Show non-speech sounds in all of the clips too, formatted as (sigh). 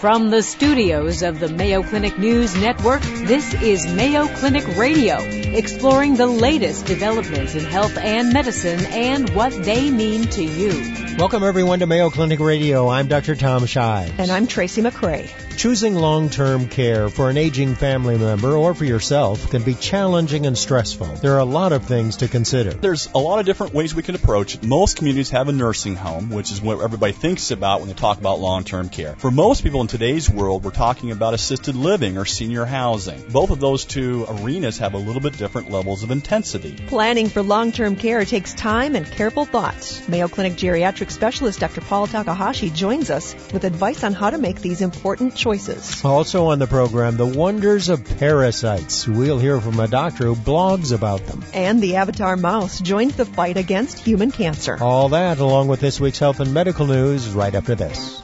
From the studios of the Mayo Clinic News Network, this is Mayo Clinic Radio, exploring the latest developments in health and medicine and what they mean to you. Welcome everyone to Mayo Clinic Radio. I'm Dr. Tom Shives. And I'm Tracy McCray. Choosing long-term care for an aging family member or for yourself can be challenging and stressful. There are a lot of things to consider. There's a lot of different ways we can approach it. Most communities have a nursing home, which is what everybody thinks about when they talk about long-term care. For most people in today's world, we're talking about assisted living or senior housing. Both of those two arenas have a little bit different levels of intensity. Planning for long-term care takes time and careful thought. Mayo Clinic geriatric specialist Dr. Paul Takahashi joins us with advice on how to make these important choices choices. Also on the program, the wonders of parasites. We'll hear from a doctor who blogs about them. And the Avatar mouse joins the fight against human cancer. All that along with this week's health and medical news right after this.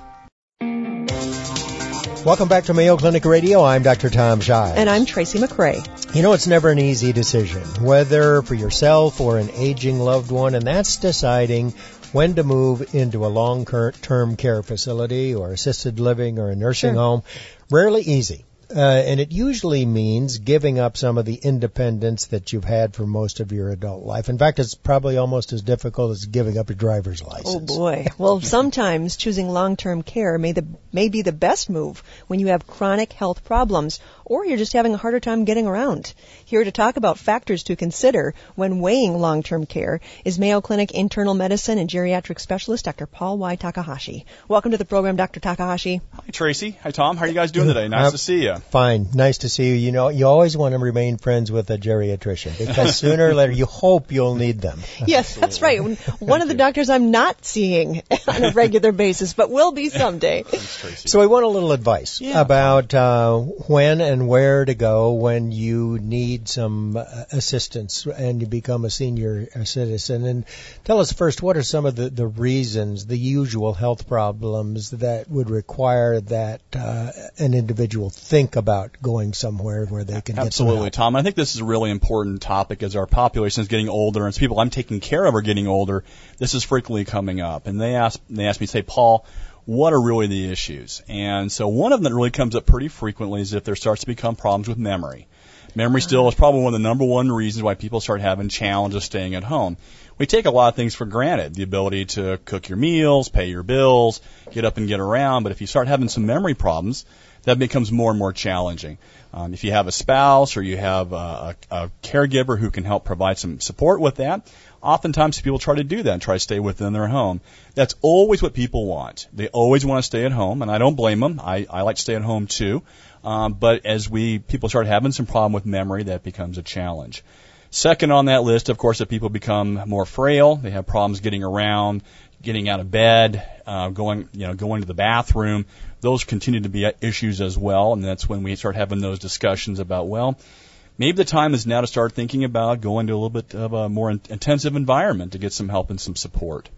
Welcome back to Mayo Clinic Radio. I'm Dr. Tom Shives. And I'm Tracy McCray. You know, it's never an easy decision, whether for yourself or an aging loved one, and that's deciding when to move into a long-term care facility or assisted living or a nursing Sure. home. Rarely easy. Uh, and it usually means giving up some of the independence that you've had for most of your adult life. In fact, it's probably almost as difficult as giving up your driver's license. Oh boy. Well, sometimes choosing long-term care may the may be the best move when you have chronic health problems or you're just having a harder time getting around. Here to talk about factors to consider when weighing long-term care is Mayo Clinic internal medicine and geriatric specialist Dr. Paul Y. Takahashi. Welcome to the program, Dr. Takahashi. Hi, Tracy. Hi, Tom. How are you guys doing today? Nice Uh, to see you. Fine. Nice to see you. You know, you always want to remain friends with a geriatrician because (laughs) sooner or later you hope you'll need them. Yes, that's right. (laughs) One of the doctors I'm not seeing (laughs) on a regular basis, but will be someday. Thanks, Tracy. So we want a little advice Yeah. about uh, when and where to go when you need some uh, assistance and you become a senior citizen. And tell us first, what are some of the, the reasons, the usual health problems that would require that uh, an individual think about going somewhere where they can Absolutely, Tom. I think this is a really important topic as our population is getting older and as people I'm taking care of are getting older. This is frequently coming up, and they ask they ask me, say, Paul, what are really the issues? And so one of them that really comes up pretty frequently is if there starts to become problems with memory. Memory still is probably one of the number one reasons why people start having challenges staying at home. We take a lot of things for granted, the ability to cook your meals, pay your bills, get up and get around, but if you start having some memory problems, that becomes more and more challenging. Um, if you have a spouse or you have a, a, a caregiver who can help provide some support with that, oftentimes people try to do that and try to stay within their home. That's always what people want. They always want to stay at home, and I don't blame them. I, I like to stay at home too. Um, but as we people start having some problem with memory, that becomes a challenge. Second on that list, of course, if people become more frail, they have problems getting around, getting out of bed, uh, going, you know, going to the bathroom. Those continue to be issues as well, and that's when we start having those discussions about, well, maybe the time is now to start thinking about going to a little bit of a more in- intensive environment to get some help and some support.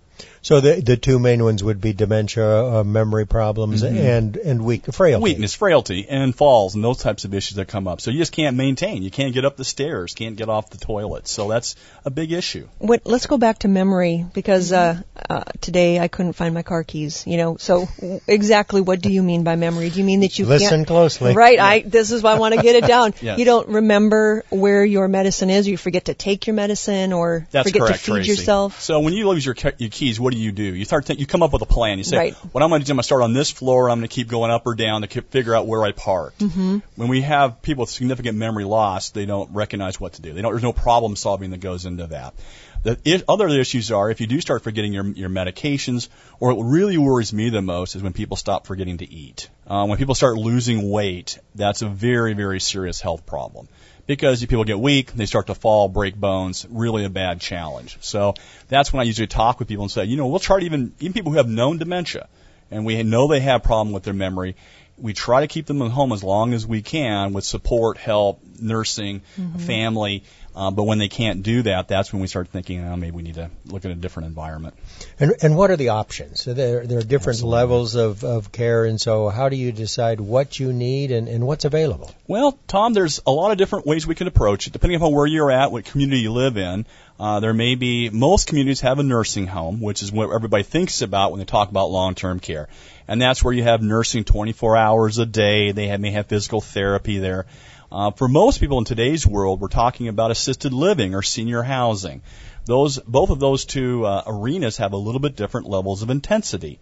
So the the two main ones would be dementia, uh, memory problems, and and weak frailty. Weakness, frailty, and falls, and those types of issues that come up. So you just can't maintain. You can't get up the stairs, can't get off the toilet. So that's a big issue. What, let's go back to memory because uh, uh, today I couldn't find my car keys. You know, so exactly what do you mean by memory? Do you mean that you Listen can't? closely. Right. I. This is why I want to get it down. (laughs) Yes. You don't remember where your medicine is. Or you forget to take your medicine, or That's forget correct, to feed Tracy. yourself. So when you lose your, your keys, what do you do? You start think, you come up with a plan. You say, Right. what I'm going to do, I'm going to start on this floor. I'm going to keep going up or down to ki- figure out where I parked. Mm-hmm. When we have people with significant memory loss, they don't recognize what to do. They don't, there's no problem solving that goes into that. The other issues are if you do start forgetting your, your medications, or what really worries me the most is when people stop forgetting to eat. Uh, when people start losing weight, that's a very, very serious health problem because if people get weak, they start to fall, break bones, really a bad challenge. So that's when I usually talk with people and say, you know, we'll try to even, even people who have known dementia and we know they have problem with their memory, we try to keep them at home as long as we can with support, help, nursing, mm-hmm. family. Uh, but when they can't do that, that's when we start thinking, oh, maybe we need to look at a different environment. And, and what are the options? So there, there are different Absolutely. levels of, of care, and so how do you decide what you need and, and what's available? Well, Tom, there's a lot of different ways we can approach it, depending upon where you're at, what community you live in. Uh, there may be, most communities have a nursing home, which is what everybody thinks about when they talk about long-term care. And that's where you have nursing 24 hours a day. They have, may have physical therapy there. Uh, for most people in today's world, we're talking about assisted living or senior housing. Those, both of those two uh, arenas have a little bit different levels of intensity.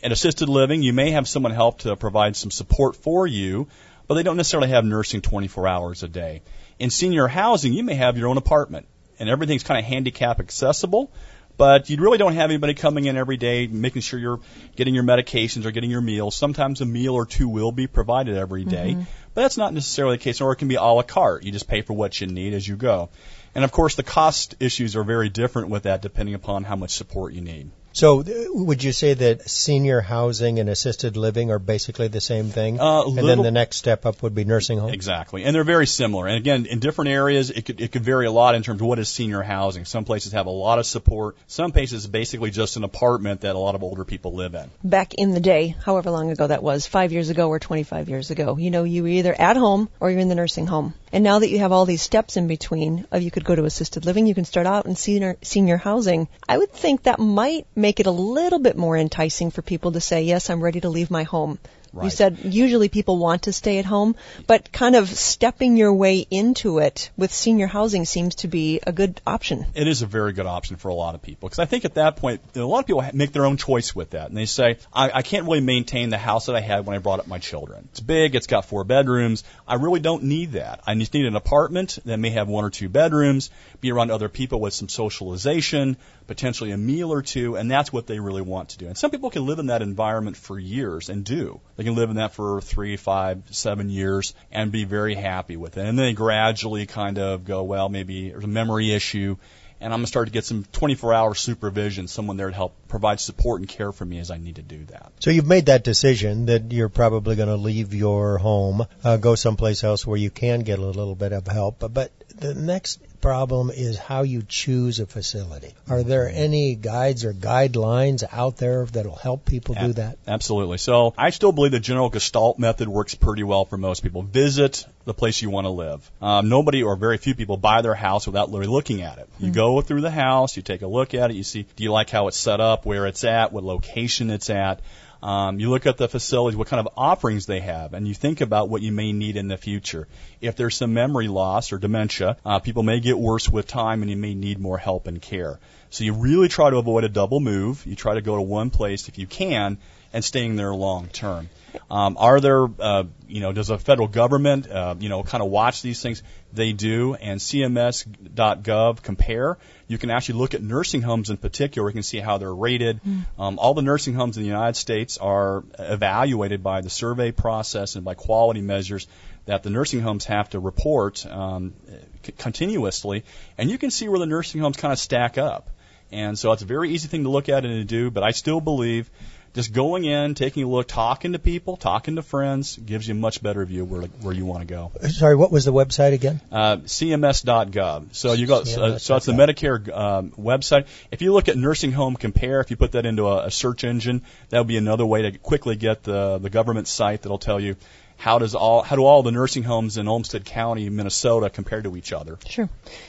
In assisted living, you may have someone help to provide some support for you, but they don't necessarily have nursing 24 hours a day. In senior housing, you may have your own apartment, and everything's kind of handicap accessible, but you really don't have anybody coming in every day making sure you're getting your medications or getting your meals. Sometimes a meal or two will be provided every day, Mm-hmm. but that's not necessarily the case, or it can be a la carte. You just pay for what you need as you go. And of course, the cost issues are very different with that depending upon how much support you need. So, uh, would you say that senior housing and assisted living are basically the same thing? Uh, a and then the next step up would be nursing home? Exactly, and they're very similar. And again, in different areas, it could it could vary a lot in terms of what is senior housing. Some places have a lot of support. Some places basically just an apartment that a lot of older people live in. Back in the day, however long ago that was, five years ago or 25 years ago, you know, you were either at home or you're in the nursing home. And now that you have all these steps in between, of you could go to assisted living, you can start out in senior, senior housing. I would think that might make it a little bit more enticing for people to say, yes, I'm ready to leave my home. You said usually people want to stay at home, but kind of stepping your way into it with senior housing seems to be a good option. It is a very good option for a lot of people because I think at that point a lot of people make their own choice with that, and they say, I, "I can't really maintain the house that I had when I brought up my children. It's big, it's got four bedrooms. I really don't need that. I just need an apartment that may have one or two bedrooms, be around other people with some socialization, potentially a meal or two, and that's what they really want to do. And some people can live in that environment for years and do. They can live in that for three, five, seven years and be very happy with it. And then they gradually kind of go, well, maybe there's a memory issue, and I'm going to start to get some 24 hour supervision, someone there to help provide support and care for me as I need to do that. So you've made that decision that you're probably going to leave your home, uh, go someplace else where you can get a little bit of help. But the next problem is how you choose a facility. Are there any guides or guidelines out there that'll help people do that? Absolutely. So I still believe the general Gestalt method works pretty well for most people. Visit the place you want to live. Um, nobody or very few people buy their house without really looking at it. You go through the house, you take a look at it, you see, do you like how it's set up, where it's at, what location it's at. Um, you look at the facilities, what kind of offerings they have, and you think about what you may need in the future. If there's some memory loss or dementia, uh, people may get worse with time, and you may need more help and care. So you really try to avoid a double move. You try to go to one place if you can, and staying there long term. Um, are there, uh, you know, does the federal government, uh, you know, kind of watch these things? They do, and CMS.gov compare. You can actually look at nursing homes in particular. You can see how they're rated. Um, all the nursing homes in the United States are evaluated by the survey process and by quality measures that the nursing homes have to report um, c- continuously, and you can see where the nursing homes kind of stack up. And so it's a very easy thing to look at and to do, but I still believe just going in, taking a look, talking to people, talking to friends gives you a much better view where where you want to go. Sorry, what was the website again? Uh, CMS.gov. So you go. So, so it's the Medicare um, website. If you look at nursing home compare, if you put that into a, a search engine, that would be another way to quickly get the the government site that'll tell you how does all how do all the nursing homes in Olmsted County, Minnesota, compare to each other. Sure.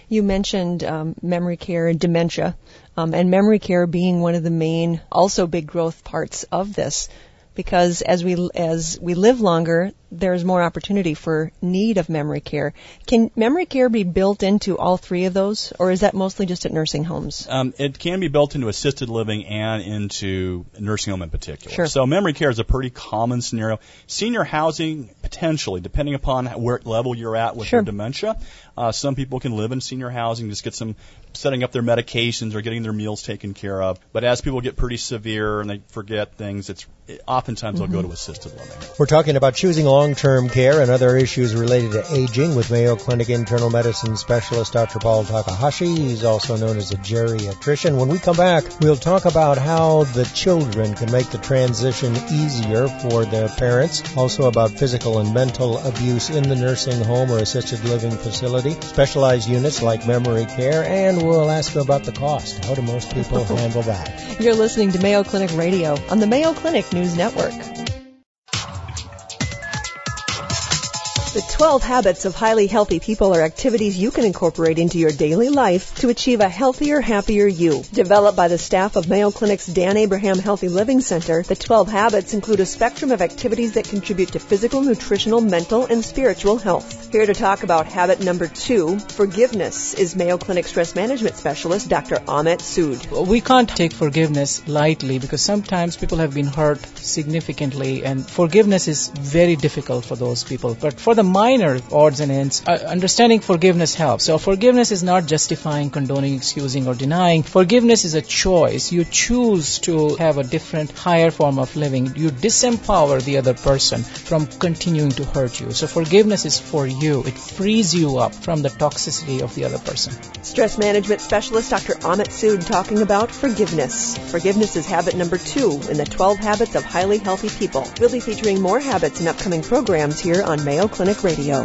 You mentioned um, memory care and dementia, um, and memory care being one of the main, also big growth parts of this, because as we as we live longer, there's more opportunity for need of memory care. Can memory care be built into all three of those, or is that mostly just at nursing homes? Um, it can be built into assisted living and into nursing home in particular. Sure. So memory care is a pretty common scenario. Senior housing, potentially, depending upon where level you're at with Sure. your dementia. Uh, some people can live in senior housing, just get some setting up their medications or getting their meals taken care of. But as people get pretty severe and they forget things, it's it, oftentimes they'll go mm-hmm. to assisted living. We're talking about choosing long-term care and other issues related to aging with Mayo Clinic internal medicine specialist Dr. Paul Takahashi. He's also known as a geriatrician. When we come back, we'll talk about how the children can make the transition easier for their parents. Also about physical and mental abuse in the nursing home or assisted living facility, specialized units like memory care, and we'll ask her about the cost. How do most people (laughs) handle that? You're listening to Mayo Clinic Radio on the Mayo Clinic News Network. The 12 habits of highly healthy people are activities you can incorporate into your daily life to achieve a healthier, happier you. Developed by the staff of Mayo Clinic's Dan Abraham Healthy Living Center, the 12 habits include a spectrum of activities that contribute to physical, nutritional, mental, and spiritual health. Here to talk about habit number two, forgiveness, is Mayo Clinic stress management specialist Dr. Amit Sood. We can't take forgiveness lightly because sometimes people have been hurt significantly and forgiveness is very difficult for those people. But for the minor odds and ends, uh, understanding forgiveness helps. So forgiveness is not justifying, condoning, excusing, or denying. Forgiveness is a choice. You choose to have a different, higher form of living. You disempower the other person from continuing to hurt you. So forgiveness is for you. It frees you up from the toxicity of the other person. Stress management specialist Dr. Amit Sood talking about forgiveness. Forgiveness is habit number two in the 12 habits of highly healthy people. We'll be featuring more habits in upcoming programs here on Mayo Clinic Radio.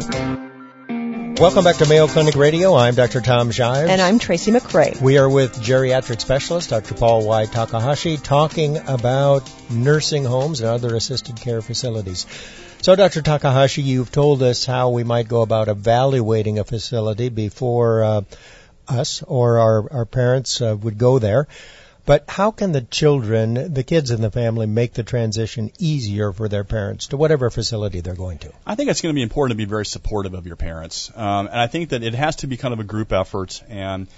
Welcome back to Mayo Clinic Radio. I'm Dr. Tom Shives. And I'm Tracy McCray. We are with geriatric specialist Dr. Paul Y. Takahashi talking about nursing homes and other assisted care facilities. So, Dr. Takahashi, you've told us how we might go about evaluating a facility before uh, us or our, our parents uh, would go there. But how can the children, the kids in the family, make the transition easier for their parents to whatever facility they're going to? I think it's going to be important to be very supportive of your parents, um, and I think that it has to be kind of a group effort. And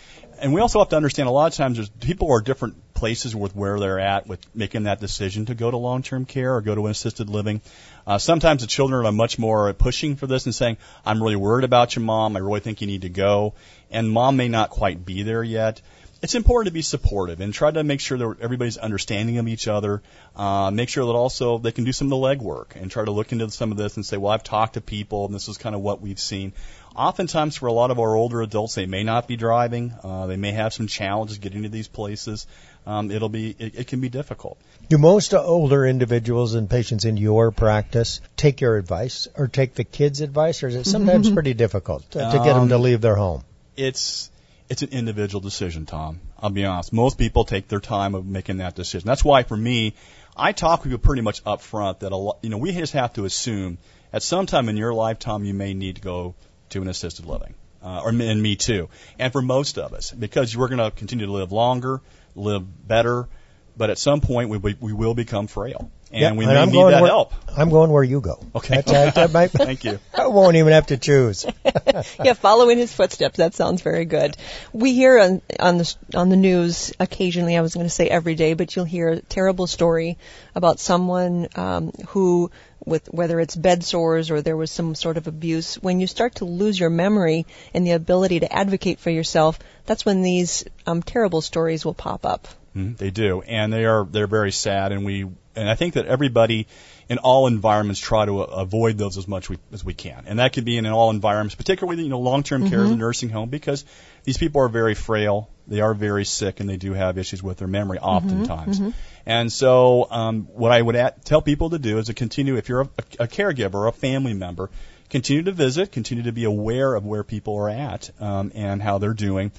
and we also have to understand a lot of times there's people are different places with where they're at with making that decision to go to long-term care or go to assisted living. Uh, sometimes the children are much more pushing for this and saying, "I'm really worried about your mom. I really think you need to go," and mom may not quite be there yet it's important to be supportive and try to make sure that everybody's understanding of each other. Uh, make sure that also they can do some of the legwork and try to look into some of this and say, well, I've talked to people and this is kind of what we've seen. Oftentimes, for a lot of our older adults, they may not be driving. Uh, they may have some challenges getting to these places. Um, it'll be it, it can be difficult. Do most older individuals and patients in your practice take your advice or take the kids' advice, or is it sometimes (laughs) pretty difficult to, to get them to um, leave their home? It's it's an individual decision, Tom. I'll be honest. Most people take their time of making that decision. That's why for me, I talk with you pretty much up front that a lot, you know, we just have to assume at some time in your lifetime you may need to go to an assisted living. Uh, or and me too. And for most of us, because we're going to continue to live longer, live better, but at some point we we, we will become frail and yeah, we and may I'm need that where, help. I'm going where you go. Okay. That, that might, (laughs) Thank you. (laughs) I won't even have to choose. (laughs) yeah, following his footsteps. That sounds very good. We hear on on the on the news occasionally. I was going to say every day, but you'll hear a terrible story about someone um, who with whether it's bed sores or there was some sort of abuse, when you start to lose your memory and the ability to advocate for yourself, that's when these um, terrible stories will pop up. Mm, they do, and they are they're very sad, and we and I think that everybody in all environments try to avoid those as much we, as we can. And that could be in all environments, particularly you know long-term care mm-hmm. in a nursing home, because these people are very frail, they are very sick, and they do have issues with their memory mm-hmm. oftentimes. Mm-hmm. And so, um, what I would at, tell people to do is to continue, if you're a, a caregiver or a family member, continue to visit, continue to be aware of where people are at um, and how they're doing.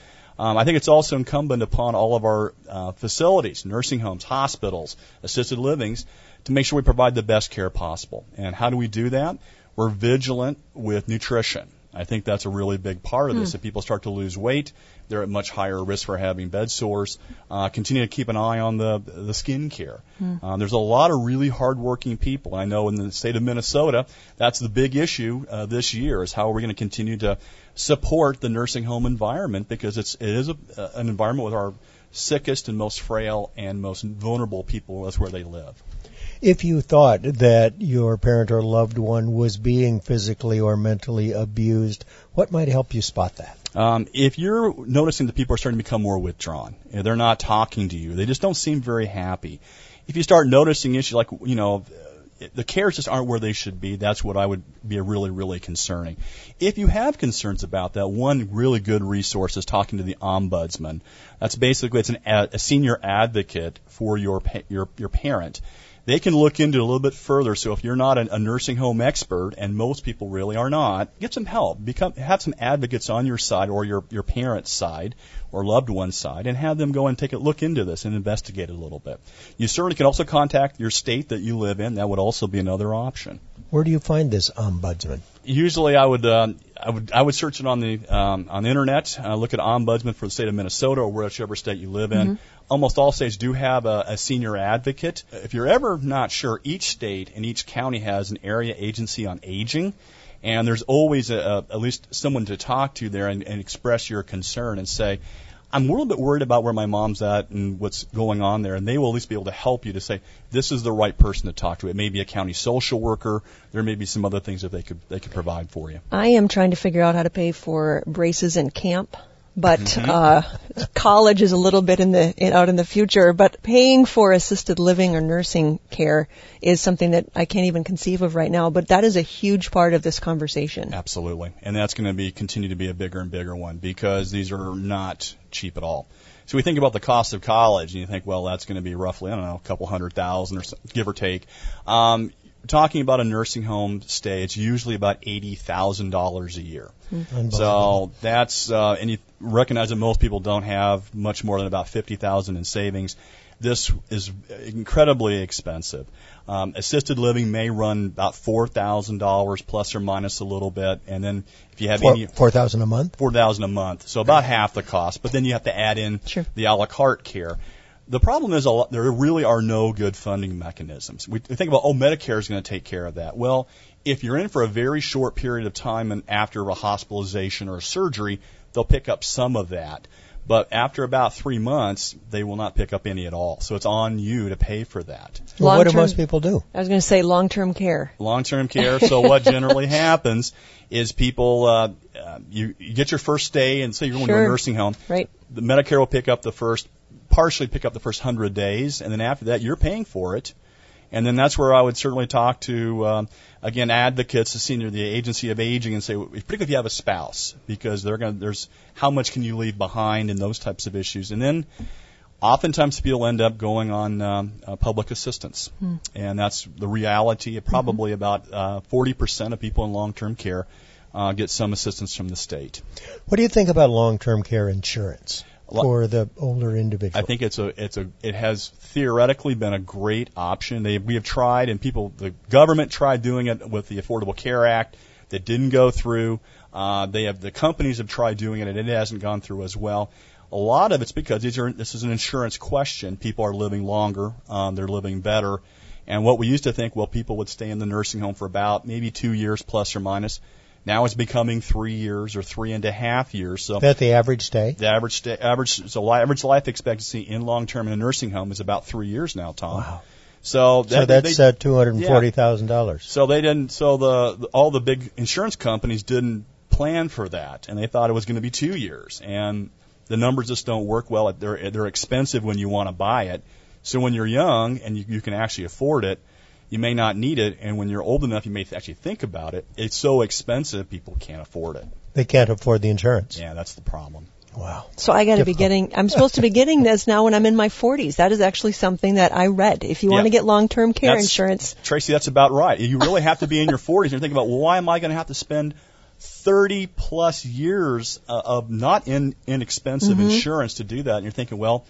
Um, I think it's also incumbent upon all of our uh, facilities, nursing homes, hospitals, assisted livings, to make sure we provide the best care possible. And how do we do that? We're vigilant with nutrition. I think that's a really big part of this. Mm. If people start to lose weight, they're at much higher risk for having bed sores. Uh, continue to keep an eye on the the skin care. Mm. Um, there's a lot of really hardworking people. I know in the state of Minnesota, that's the big issue uh, this year is how are we going to continue to support the nursing home environment because it's it is a, uh, an environment with our sickest and most frail and most vulnerable people. That's where they live. If you thought that your parent or loved one was being physically or mentally abused, what might help you spot that? Um, if you're noticing that people are starting to become more withdrawn, they're not talking to you, they just don't seem very happy. If you start noticing issues like, you know, the cares just aren't where they should be. That's what I would be really, really concerning. If you have concerns about that, one really good resource is talking to the ombudsman. That's basically it's an a senior advocate for your your your parent they can look into it a little bit further. So if you're not a, nursing home expert, and most people really are not, get some help. Become have some advocates on your side or your your parents' side or loved one's side, and have them go and take a look into this and investigate it a little bit. You certainly can also contact your state that you live in. That would also be another option. Where do you find this ombudsman? Usually, I would uh, I would I would search it on the um, on the internet. Uh, look at ombudsman for the state of Minnesota or whichever state you live in. Mm-hmm almost all states do have a, a senior advocate. If you're ever not sure, each state and each county has an area agency on aging and there's always a, a, at least someone to talk to there and, and express your concern and say, I'm a little bit worried about where my mom's at and what's going on there, and they will at least be able to help you to say this is the right person to talk to. It may be a county social worker. There may be some other things that they could they could provide for you. I am trying to figure out how to pay for braces in camp but mm-hmm. uh, college is a little bit in the in, out in the future. But paying for assisted living or nursing care is something that I can't even conceive of right now. But that is a huge part of this conversation. Absolutely, and that's going to be continue to be a bigger and bigger one because these are not cheap at all. So we think about the cost of college, and you think, well, that's going to be roughly I don't know a couple hundred thousand or so, give or take. Um, talking about a nursing home stay, it's usually about eighty thousand dollars a year. Mm-hmm. So that's uh, and you recognize that most people don't have much more than about fifty thousand in savings. This is incredibly expensive. Um, assisted living may run about four thousand dollars plus or minus a little bit, and then if you have four, any four thousand a month, four thousand a month, so about half the cost. But then you have to add in sure. the a la carte care. The problem is a lot, there really are no good funding mechanisms. We think about, oh, Medicare is going to take care of that. Well, if you're in for a very short period of time and after a hospitalization or a surgery, they'll pick up some of that. But after about three months, they will not pick up any at all. So it's on you to pay for that. Well, what do most people do? I was going to say long-term care. Long-term care. So what (laughs) generally happens is people, uh, uh, you, you get your first stay and say you're going sure. to a nursing home. Right. The Medicare will pick up the first partially pick up the first hundred days, and then after that, you're paying for it. And then that's where I would certainly talk to, um, again, advocates, the senior, the agency of aging, and say, particularly if you have a spouse, because they're going to, there's how much can you leave behind and those types of issues. And then oftentimes people end up going on um, uh, public assistance, hmm. and that's the reality. Probably mm-hmm. about uh, 40% of people in long-term care uh, get some assistance from the state. What do you think about long-term care insurance? For the older individual. I think it's a it's a it has theoretically been a great option. They we have tried and people the government tried doing it with the Affordable Care Act that didn't go through. Uh, they have the companies have tried doing it and it hasn't gone through as well. A lot of it's because these are this is an insurance question. People are living longer, um, they're living better, and what we used to think, well, people would stay in the nursing home for about maybe two years plus or minus now it's becoming three years or three and a half years. So that the average stay. The average stay, average so average life expectancy in long term in a nursing home is about three years now, Tom. Wow. So, that, so that's they, uh, two hundred and forty thousand yeah. dollars. So they didn't. So the, the all the big insurance companies didn't plan for that, and they thought it was going to be two years, and the numbers just don't work well. They're they're expensive when you want to buy it. So when you're young and you, you can actually afford it, you may not need it, and when you're old enough, you may actually think about it. It's so expensive, people can't afford it. They can't afford the insurance. Yeah, that's the problem. Wow. So I got to be getting. I'm supposed to be getting this now when I'm in my 40s. That is actually something that I read. If you yeah. want to get long-term care that's, insurance, Tracy, that's about right. You really have to be in your 40s. And you're thinking about well, why am I going to have to spend 30 plus years uh, of not in, inexpensive mm-hmm. insurance to do that? And you're thinking, well,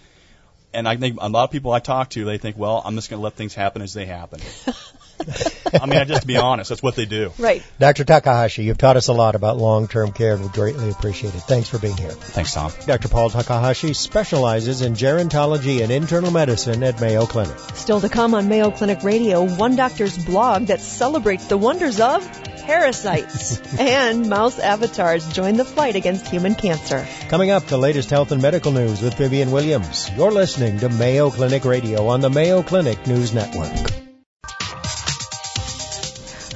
and I think a lot of people I talk to, they think, well, I'm just going to let things happen as they happen. (laughs) (laughs) I mean, just to be honest, that's what they do. Right. Dr. Takahashi, you've taught us a lot about long-term care, and we greatly appreciate it. Thanks for being here. Thanks, Tom. Dr. Paul Takahashi specializes in gerontology and internal medicine at Mayo Clinic. Still to come on Mayo Clinic Radio, one doctor's blog that celebrates the wonders of parasites (laughs) and mouse avatars join the fight against human cancer. Coming up, the latest health and medical news with Vivian Williams. You're listening to Mayo Clinic Radio on the Mayo Clinic News Network.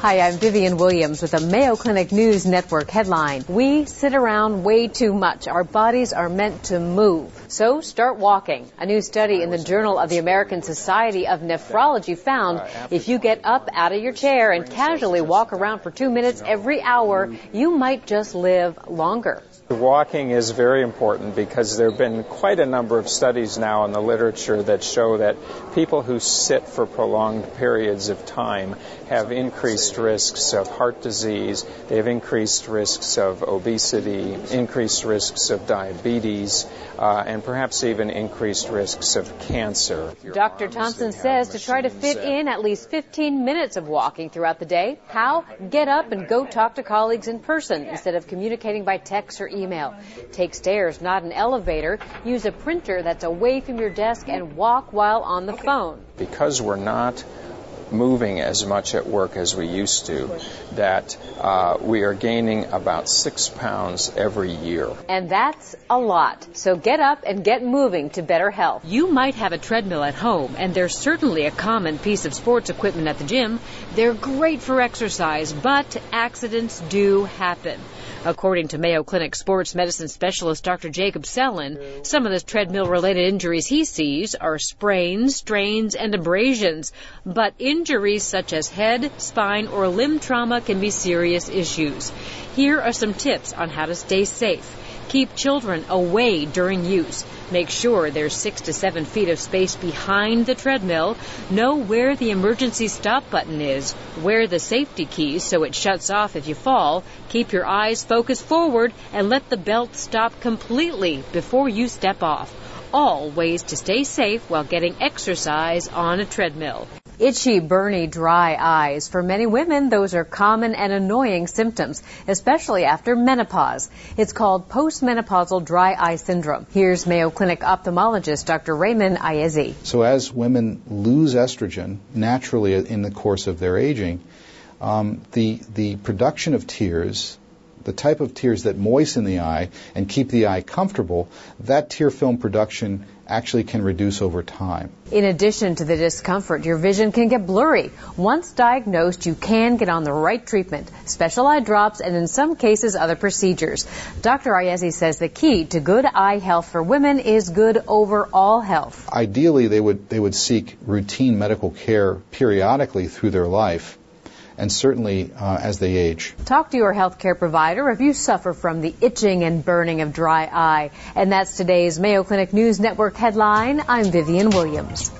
Hi, I'm Vivian Williams with the Mayo Clinic News Network headline. We sit around way too much. Our bodies are meant to move. So start walking. A new study in the Journal of the American Society of Nephrology found if you get up out of your chair and casually walk around for two minutes every hour, you might just live longer. Walking is very important because there have been quite a number of studies now in the literature that show that people who sit for prolonged periods of time have increased risks of heart disease, they have increased risks of obesity, increased risks of diabetes, uh, and perhaps even increased risks of cancer. Dr. Thompson says to try to fit in at least 15 minutes of walking throughout the day. How? Get up and go talk to colleagues in person instead of communicating by text or email. Take stairs, not an elevator. Use a printer that's away from your desk and walk while on the phone. Because we're not moving as much at work as we used to, that uh, we are gaining about six pounds every year. And that's a lot. So get up and get moving to better health. You might have a treadmill at home, and they're certainly a common piece of sports equipment at the gym. They're great for exercise, but accidents do happen. According to Mayo Clinic sports medicine specialist Dr. Jacob Sellon, some of the treadmill related injuries he sees are sprains, strains, and abrasions. But injuries such as head, spine, or limb trauma can be serious issues. Here are some tips on how to stay safe. Keep children away during use. Make sure there's six to seven feet of space behind the treadmill. Know where the emergency stop button is. Wear the safety keys so it shuts off if you fall. Keep your eyes focused forward and let the belt stop completely before you step off. All ways to stay safe while getting exercise on a treadmill. Itchy, burny, dry eyes. For many women, those are common and annoying symptoms, especially after menopause. It's called postmenopausal dry eye syndrome. Here's Mayo Clinic ophthalmologist Dr. Raymond Iezzi. So as women lose estrogen naturally in the course of their aging, um, the the production of tears the type of tears that moisten the eye and keep the eye comfortable, that tear film production actually can reduce over time. In addition to the discomfort, your vision can get blurry. Once diagnosed, you can get on the right treatment, special eye drops, and in some cases, other procedures. Dr. Iezzi says the key to good eye health for women is good overall health. Ideally, they would, they would seek routine medical care periodically through their life and certainly uh, as they age. Talk to your healthcare provider if you suffer from the itching and burning of dry eye. And that's today's Mayo Clinic News Network headline. I'm Vivian Williams.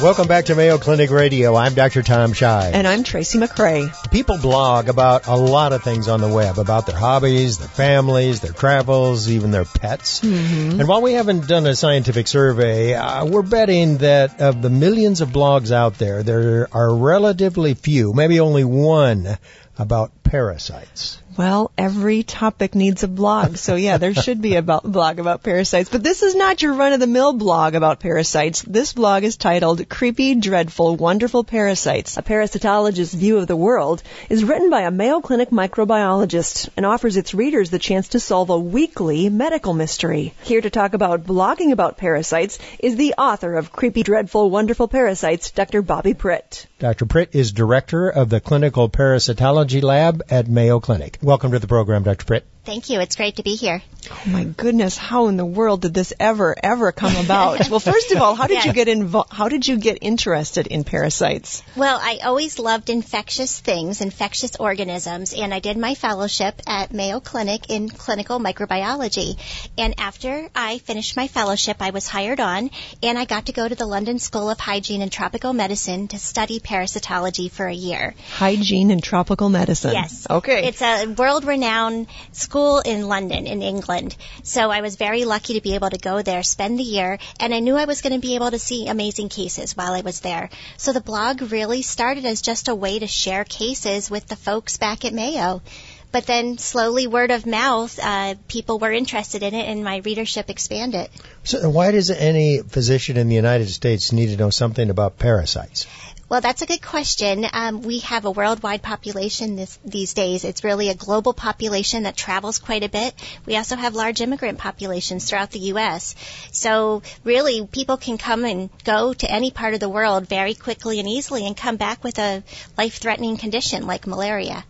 Welcome back to Mayo Clinic Radio. I'm Dr. Tom Shives. And I'm Tracy McCray. People blog about a lot of things on the web, about their hobbies, their families, their travels, even their pets. Mm-hmm. And while we haven't done a scientific survey, uh, we're betting that of the millions of blogs out there, there are relatively few, maybe only one, about parasites. Well, every topic needs a blog. So yeah, there (laughs) should be a blog about parasites. But this is not your run-of-the-mill blog about parasites. This blog is titled Creepy, Dreadful, Wonderful Parasites. A parasitologist's view of the world is written by a Mayo Clinic microbiologist and offers its readers the chance to solve a weekly medical mystery. Here to talk about blogging about parasites is the author of Creepy, Dreadful, Wonderful Parasites, Dr. Bobbi Pritt. Dr. Pritt is director of the Clinical Parasitology Lab at Mayo Clinic. Welcome to the program, Dr. Pritt. Thank you. It's great to be here. Oh my goodness, how in the world did this ever ever come about? (laughs) well, first of all, how did yes. you get involved? How did you get interested in parasites? Well, I always loved infectious things, infectious organisms, and I did my fellowship at Mayo Clinic in clinical microbiology. And after I finished my fellowship, I was hired on, and I got to go to the London School of Hygiene and Tropical Medicine to study parasitology for a year. Hygiene and tropical medicine. Yes. Okay. It's a world-renowned school school in London, in England. So I was very lucky to be able to go there, spend the year, and I knew I was going to be able to see amazing cases while I was there. So the blog really started as just a way to share cases with the folks back at Mayo. But then slowly, word of mouth, uh, people were interested in it, and my readership expanded. So, why does any physician in the United States need to know something about parasites? Well, that's a good question. Um, we have a worldwide population this, these days. It's really a global population that travels quite a bit. We also have large immigrant populations throughout the U.S. So really, people can come and go to any part of the world very quickly and easily and come back with a life-threatening condition like malaria.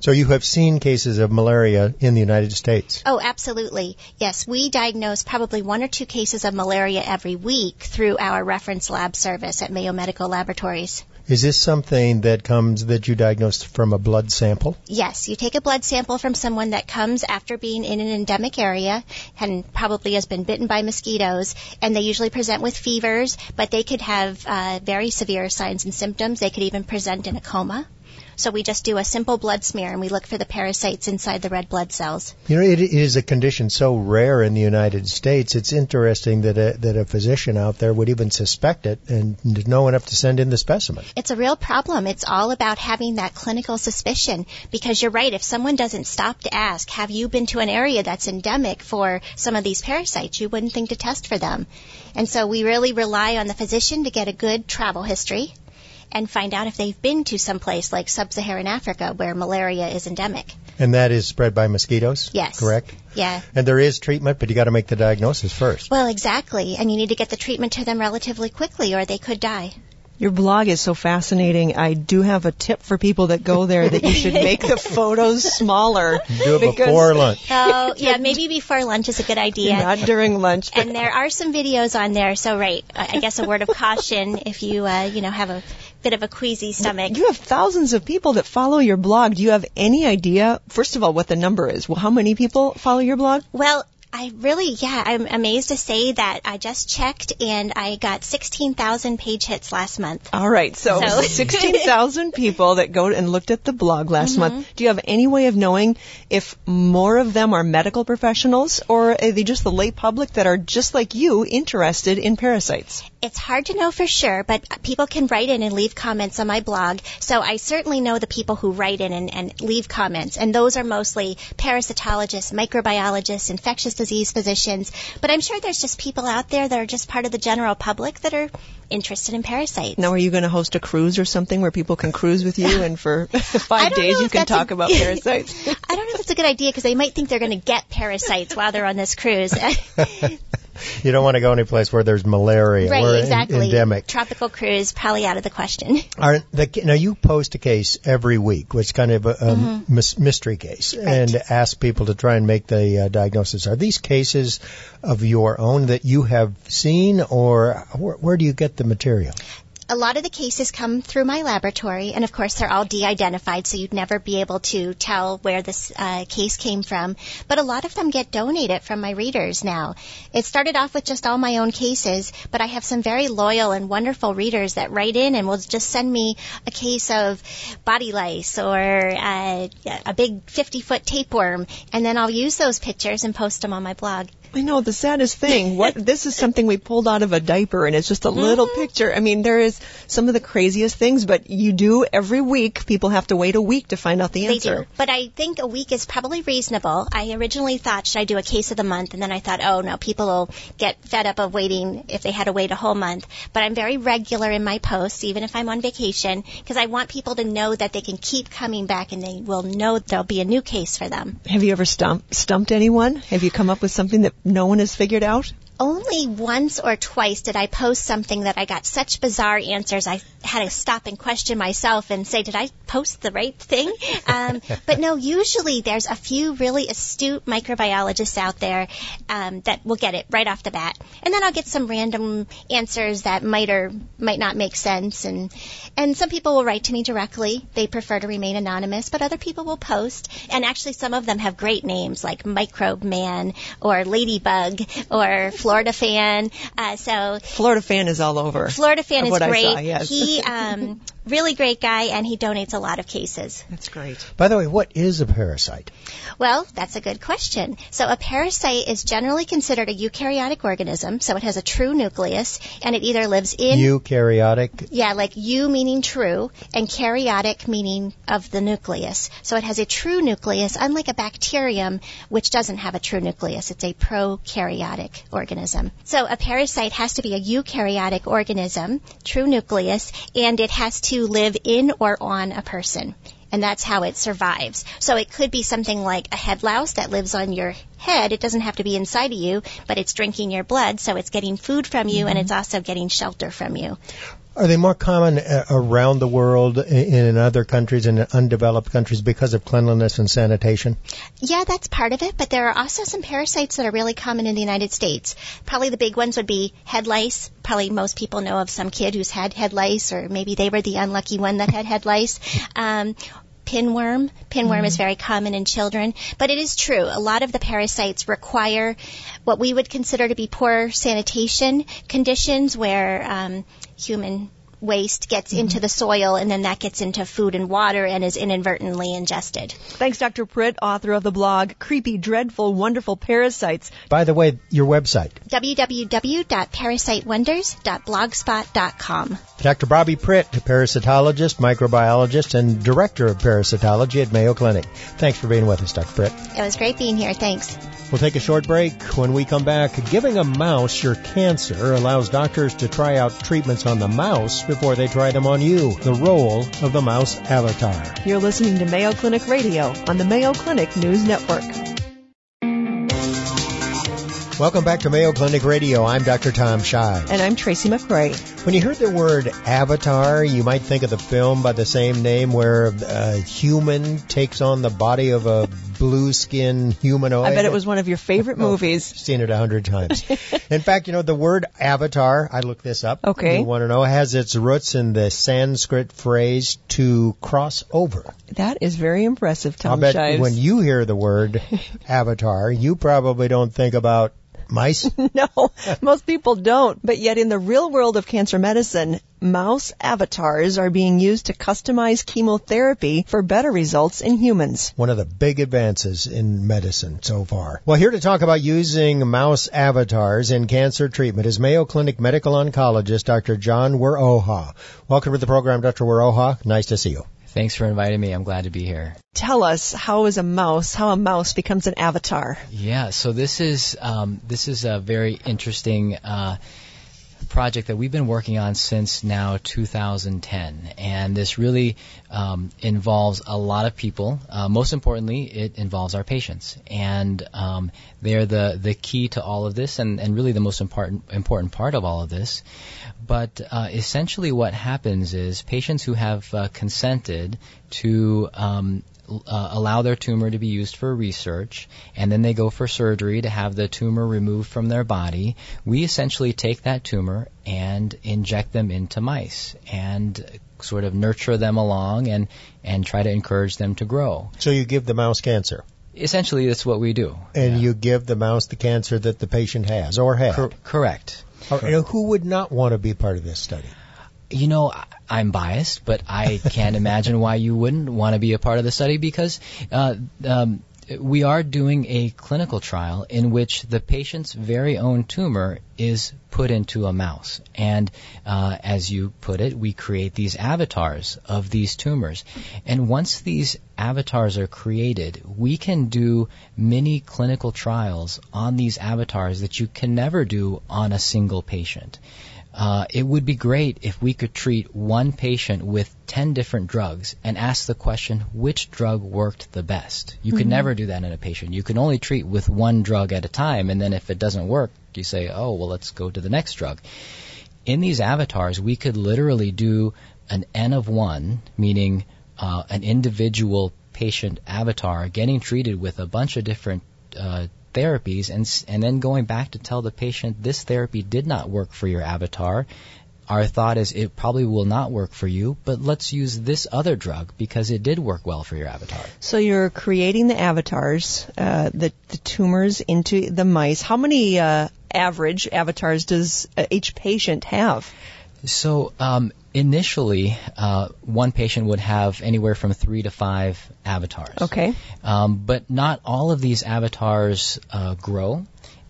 So you have seen cases of malaria in the United States. Oh, absolutely. Yes, we diagnose probably one or two cases of malaria every week through our reference lab service at Mayo Medical Laboratories. Is this something that comes that you diagnosed from a blood sample? Yes, you take a blood sample from someone that comes after being in an endemic area and probably has been bitten by mosquitoes, and they usually present with fevers, but they could have uh, very severe signs and symptoms. They could even present in a coma. So we just do a simple blood smear and we look for the parasites inside the red blood cells. You know, it is a condition so rare in the United States. It's interesting that a, that a physician out there would even suspect it and know enough to send in the specimen. It's a real problem. It's all about having that clinical suspicion because you're right. If someone doesn't stop to ask, have you been to an area that's endemic for some of these parasites, you wouldn't think to test for them. And so we really rely on the physician to get a good travel history and find out if they've been to some place like sub-Saharan Africa where malaria is endemic. And that is spread by mosquitoes? Yes. Correct? Yeah. And there is treatment, but you got to make the diagnosis first. Well, exactly. And you need to get the treatment to them relatively quickly or they could die. Your blog is so fascinating. I do have a tip for people that go there that you should make the (laughs) photos smaller. Do it before lunch. Oh, yeah, maybe before lunch is a good idea. Not during lunch. And there are some videos on there, so right, I guess a word of caution if you, uh, you know, have a bit of a queasy stomach. You have thousands of people that follow your blog. Do you have any idea, first of all, what the number is? Well, how many people follow your blog? Well, I really, yeah, I'm amazed to say that I just checked and I got 16,000 page hits last month. All right, so, So- (laughs) 16,000 people that go and looked at the blog last Mm-hmm. month. Do you have any way of knowing if more of them are medical professionals or are they just the lay public that are just like you interested in parasites? It's hard to know for sure, but people can write in and leave comments on my blog. So I certainly know the people who write in and, and leave comments, and those are mostly parasitologists, microbiologists, infectious disease physicians. But I'm sure there's just people out there that are just part of the general public that are interested in parasites. Now, are you going to host a cruise or something where people can cruise with you and for (laughs) five days you can that's a- talk about (laughs) parasites? I don't know if that's a good idea because they might think they're going to get parasites while they're on this cruise. (laughs) You don't want to go any place where there's malaria. right, or exactly. endemic. Tropical cruise, probably out of the question. Are the, now you post a case every week, which is kind of a, a Mm-hmm. mys- mystery case, and ask people to try and make the uh, diagnosis. Are these cases of your own that you have seen, or where, where do you get the material? A lot of the cases come through my laboratory, and of course they're all de-identified, so you'd never be able to tell where this uh, case came from. But a lot of them get donated from my readers now. It started off with just all my own cases, but I have some very loyal and wonderful readers that write in and will just send me a case of body lice or uh, a big 50-foot tapeworm, and then I'll use those pictures and post them on my blog. I know the saddest thing. What (laughs) this is something we pulled out of a diaper, and it's just a little Mm-hmm. picture. I mean, there is some of the craziest things, but you do every week. People have to wait a week to find out the They answer. do. But I think a week is probably reasonable. I originally thought, should I do a case of the month? And then I thought, oh no, people will get fed up of waiting if they had to wait a whole month. But I'm very regular in my posts, even if I'm on vacation, because I want people to know that they can keep coming back and they will know there'll be a new case for them. Have you ever stump, stumped anyone? Have you come up with something that no one has figured out? Only once or twice did I post something that I got such bizarre answers I had to stop and question myself and say, did I post the right thing? (laughs) Um, but no, usually there's a few really astute microbiologists out there um, that will get it right off the bat, and then I'll get some random answers that might or might not make sense, and and some people will write to me directly. They prefer to remain anonymous, but other people will post, and actually some of them have great names like Microbe Man or Ladybug or Florida Fan. Uh, so Florida fan is all over. Florida fan is great. saw, yes. He um, (laughs) really great guy, and he donates a lot of cases. That's great. By the way, what is a parasite? Well, that's a good question. So a parasite is generally considered a eukaryotic organism, so it has a true nucleus, and it either lives in Eukaryotic. yeah, like eu meaning true, and karyotic meaning of the nucleus. So it has a true nucleus, unlike a bacterium, which doesn't have a true nucleus. It's a prokaryotic organism. So a parasite has to be a eukaryotic organism, true nucleus, and it has to live in or on a person. And that's how it survives. So it could be something like a head louse that lives on your head. It doesn't have to be inside of you, but it's drinking your blood, so it's getting food from you and it's also getting shelter from you. Are they more common uh, around the world in other countries, in undeveloped countries, because of cleanliness and sanitation? Yeah, that's part of it, but there are also some parasites that are really common in the United States. Probably the big ones would be head lice. Probably most people know of some kid who's had head lice, or maybe they were the unlucky one that had head lice. (laughs) Um, pinworm. Pinworm is very common in children, but it is true. A lot of the parasites require what we would consider to be poor sanitation conditions where um, human waste gets into mm-hmm. the soil and then that gets into food and water and is inadvertently ingested. Thanks, Dr. Pritt, author of the blog Creepy, Dreadful, Wonderful Parasites. By the way, your website. www.parasitewonders.blogspot.com. Dr. Bobbi Pritt, parasitologist, microbiologist, and director of parasitology at Mayo Clinic. Thanks for being with us, Dr. Pritt. It was great being here. Thanks. We'll take a short break. When we come back, giving a mouse your cancer allows doctors to try out treatments on the mouse before they try them on you. The role of the mouse avatar. You're listening to Mayo Clinic Radio on the Mayo Clinic News Network. Welcome back to Mayo Clinic Radio. I'm Dr. Tom Shives. And I'm Tracy McCray. When you heard the word avatar, you might think of the film by the same name where a human takes on the body of a blue skin humanoid. I bet it was one of your favorite (laughs) Oh, movies. Seen it a hundred times. in fact, you know, the word avatar, I looked this up. Okay. You want to know, has its roots in the Sanskrit phrase to cross over. That is very impressive, Tom I'll bet Shives. when you hear the word (laughs) avatar, you probably don't think about mice. (laughs) no, most people don't. But yet, in the real world of cancer medicine, mouse avatars are being used to customize chemotherapy for better results in humans. One of the big advances in medicine so far. Well, here to talk about using mouse avatars in cancer treatment is Mayo Clinic medical oncologist Dr. John Weroha. Welcome to the program, Dr. Weroha. Nice to see you. Thanks for inviting me. I'm glad to be here. Tell us how is a mouse, how a mouse becomes an avatar. Yeah, so this is um, this is a very interesting uh, project that we've been working on since now 2010, and this really um, involves a lot of people. Uh, most importantly, it involves our patients, and um, they're the the key to all of this, and, and really the most important important part of all of this. But uh, essentially, what happens is patients who have uh, consented to um, uh, allow their tumor to be used for research, and then they go for surgery to have the tumor removed from their body. We essentially take that tumor and inject them into mice and sort of nurture them along and, and try to encourage them to grow. So you give the mouse cancer, Essentially, that's what we do. and you give the mouse the cancer that the patient has or had. Cor- correct. Or, you who would not want to be part of this study? You know, I'm biased, but I can't (laughs) imagine why you wouldn't want to be a part of the study because uh, um, we are doing a clinical trial in which the patient's very own tumor is put into a mouse. And uh, as you put it, we create these avatars of these tumors. And once these avatars are created, we can do many clinical trials on these avatars that you can never do on a single patient. Uh, it would be great if we could treat one patient with 10 different drugs and ask the question, which drug worked the best? You could never do that in a patient. You can only treat with one drug at a time, and then if it doesn't work, you say, oh, well, let's go to the next drug. In these avatars, we could literally do an N of one, meaning uh, an individual patient avatar getting treated with a bunch of different uh, therapies and and then going back to tell the patient this therapy did not work for your avatar. Our thought is it probably will not work for you, but let's use this other drug because it did work well for your avatar. So you're creating the avatars, uh, the, the tumors into the mice. How many uh, average avatars does uh, each patient have? So um, initially, uh, one patient would have anywhere from three to five avatars. Okay. Um, but not all of these avatars uh, grow,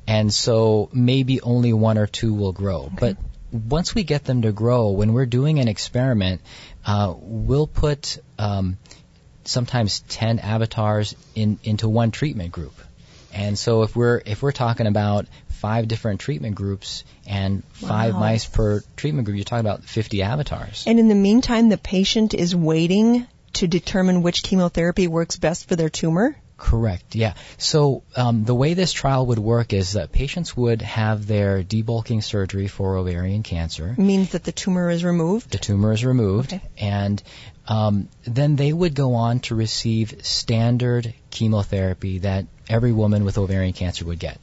and so maybe only one or two will grow. But once we get them to grow, when we're doing an experiment, uh, we'll put um, sometimes 10 avatars in, into one treatment group. And so if we're if we're talking about five different treatment groups and five Wow. mice per treatment group, you're talking about 50 avatars. And in the meantime, the patient is waiting to determine which chemotherapy works best for their tumor. Correct. Yeah. So um, the way this trial would work is that patients would have their debulking surgery for ovarian cancer. Means that the tumor is removed. The tumor is removed, Okay. and um, then they would go on to receive standard chemotherapy that every woman with ovarian cancer would get.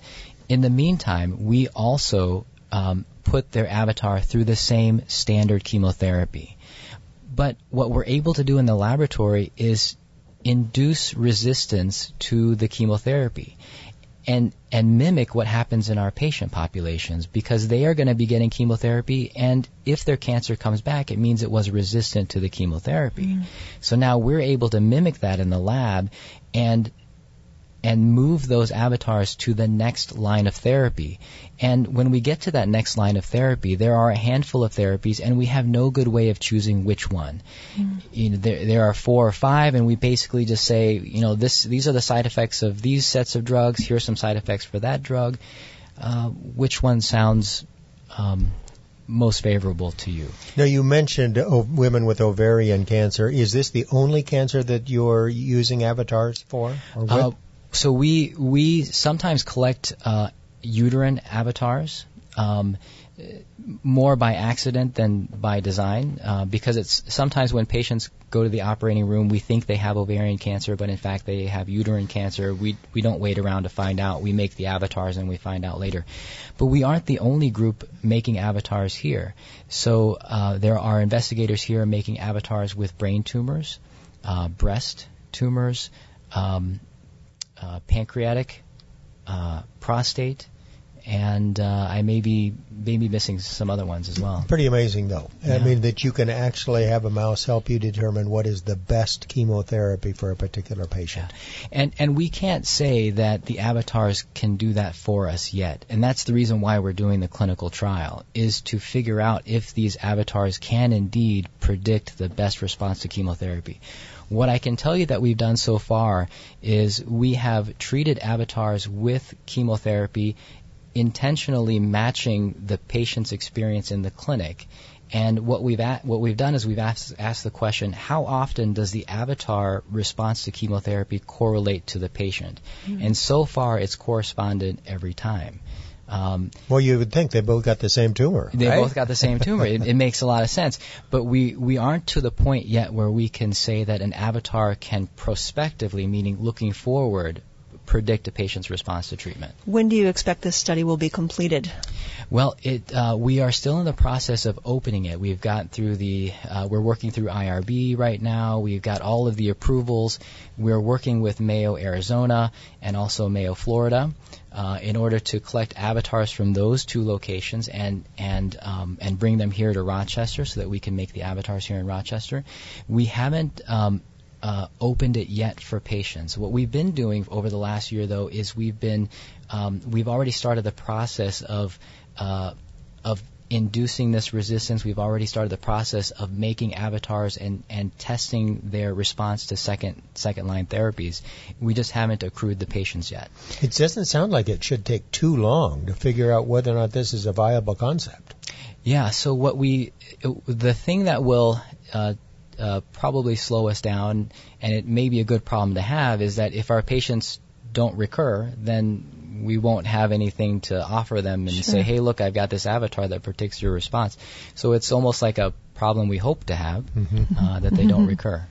In the meantime, we also um, put their avatar through the same standard chemotherapy. But what we're able to do in the laboratory is induce resistance to the chemotherapy and and mimic what happens in our patient populations because they are going to be getting chemotherapy and if their cancer comes back it means it was resistant to the chemotherapy. So now we're able to mimic that in the lab and and move those avatars to the next line of therapy. And when we get to that next line of therapy, there are a handful of therapies, and we have no good way of choosing which one. You know, there, there are four or five, and we basically just say, you know, this these are the side effects of these sets of drugs. Here are some side effects for that drug. Uh, which one sounds um, most favorable to you? Now, you mentioned oh, women with ovarian cancer. Is this the only cancer that you're using avatars for? Or with? Uh, so we we sometimes collect uh, uterine avatars. Um, more by accident than by design, uh, because it's sometimes when patients go to the operating room, we think they have ovarian cancer, but in fact they have uterine cancer. We we don't wait around to find out. We make the avatars and we find out later. But we aren't the only group making avatars here. So uh, there are investigators here making avatars with brain tumors, uh, breast tumors, um, pancreatic, uh, prostate, and uh, I may be maybe missing some other ones as well. Pretty amazing, though. I mean, that you can actually have a mouse help you determine what is the best chemotherapy for a particular patient. Yeah. And and we can't say that the avatars can do that for us yet. And that's the reason why we're doing the clinical trial is to figure out if these avatars can indeed predict the best response to chemotherapy. What I can tell you that we've done so far is we have treated avatars with chemotherapy intentionally matching the patient's experience in the clinic. And what we've a- what we've done is we've asked, asked the question: How often does the avatar response to chemotherapy correlate to the patient? And so far, it's corresponded every time. Um, Well, you would think they both got the same tumor. they right? both got the same tumor. It, it makes a lot of sense. But we, we aren't to the point yet where we can say that an avatar can prospectively, meaning looking forward, predict a patient's response to treatment. When do you expect this study will be completed? Well, it uh, we are still in the process of opening it. We've got through the uh, we're working through IRB right now. We've got all of the approvals. We're working with Mayo Arizona and also Mayo Florida uh, in order to collect avatars from those two locations and and um, and bring them here to Rochester so that we can make the avatars here in Rochester. We haven't. Um, uh, opened it yet for patients. What we've been doing over the last year, though, is we've been um, we've already started the process of uh, of inducing this resistance. We've already started the process of making avatars and, and testing their response to second second line therapies. We just haven't accrued the patients yet. It doesn't sound like it should take too long to figure out whether or not this is a viable concept. Yeah. So what we the thing that will uh, uh, probably slow us down, and it may be a good problem to have, is that if our patients don't recur, then we won't have anything to offer them and say, hey, look, I've got this avatar that predicts your response. So it's almost like a problem we hope to have uh, that they don't recur.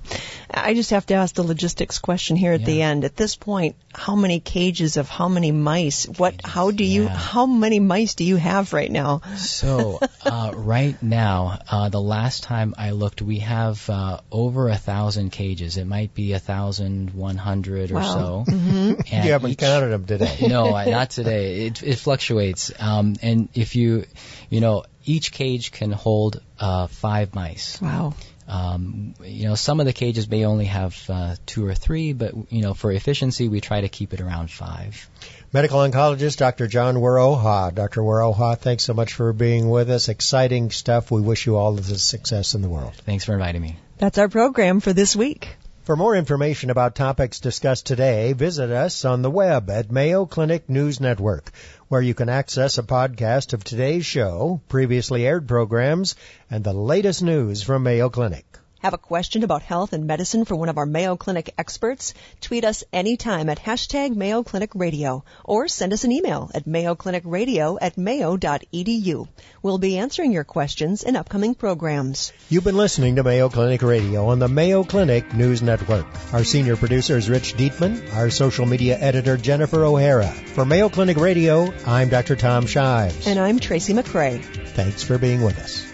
I just have to ask the logistics question here at the end. At this point, how many cages of how many mice? What? How do you? Yeah. How many mice do you have right now? So uh, (laughs) right now, uh, the last time I looked, we have uh, over a thousand cages. It might be a thousand one hundred or Wow. so. (laughs) And you haven't each- counted them today. no, I- not today. It, it fluctuates. Um, and if you, you know, each cage can hold uh, five mice. Wow. Um, you know, some of the cages may only have uh, two or three, but you know, for efficiency, we try to keep it around five. Medical oncologist Dr. John Weroha. Dr. Weroha, thanks so much for being with us. Exciting stuff. We wish you all of the success in the world. Thanks for inviting me. That's our program for this week. For more information about topics discussed today, visit us on the web at Mayo Clinic News Network, where you can access a podcast of today's show, previously aired programs, and the latest news from Mayo Clinic. Have a question about health and medicine for one of our Mayo Clinic experts? Tweet us anytime at hashtag Mayo Clinic Radio or send us an email at mayoclinicradio at mayo.edu. We'll be answering your questions in upcoming programs. You've been listening to Mayo Clinic Radio on the Mayo Clinic News Network. Our senior producer is Rich Dietman, our social media editor Jennifer O'Hara. For Mayo Clinic Radio, I'm Dr. Tom Shives. And I'm Tracy McCray. Thanks for being with us.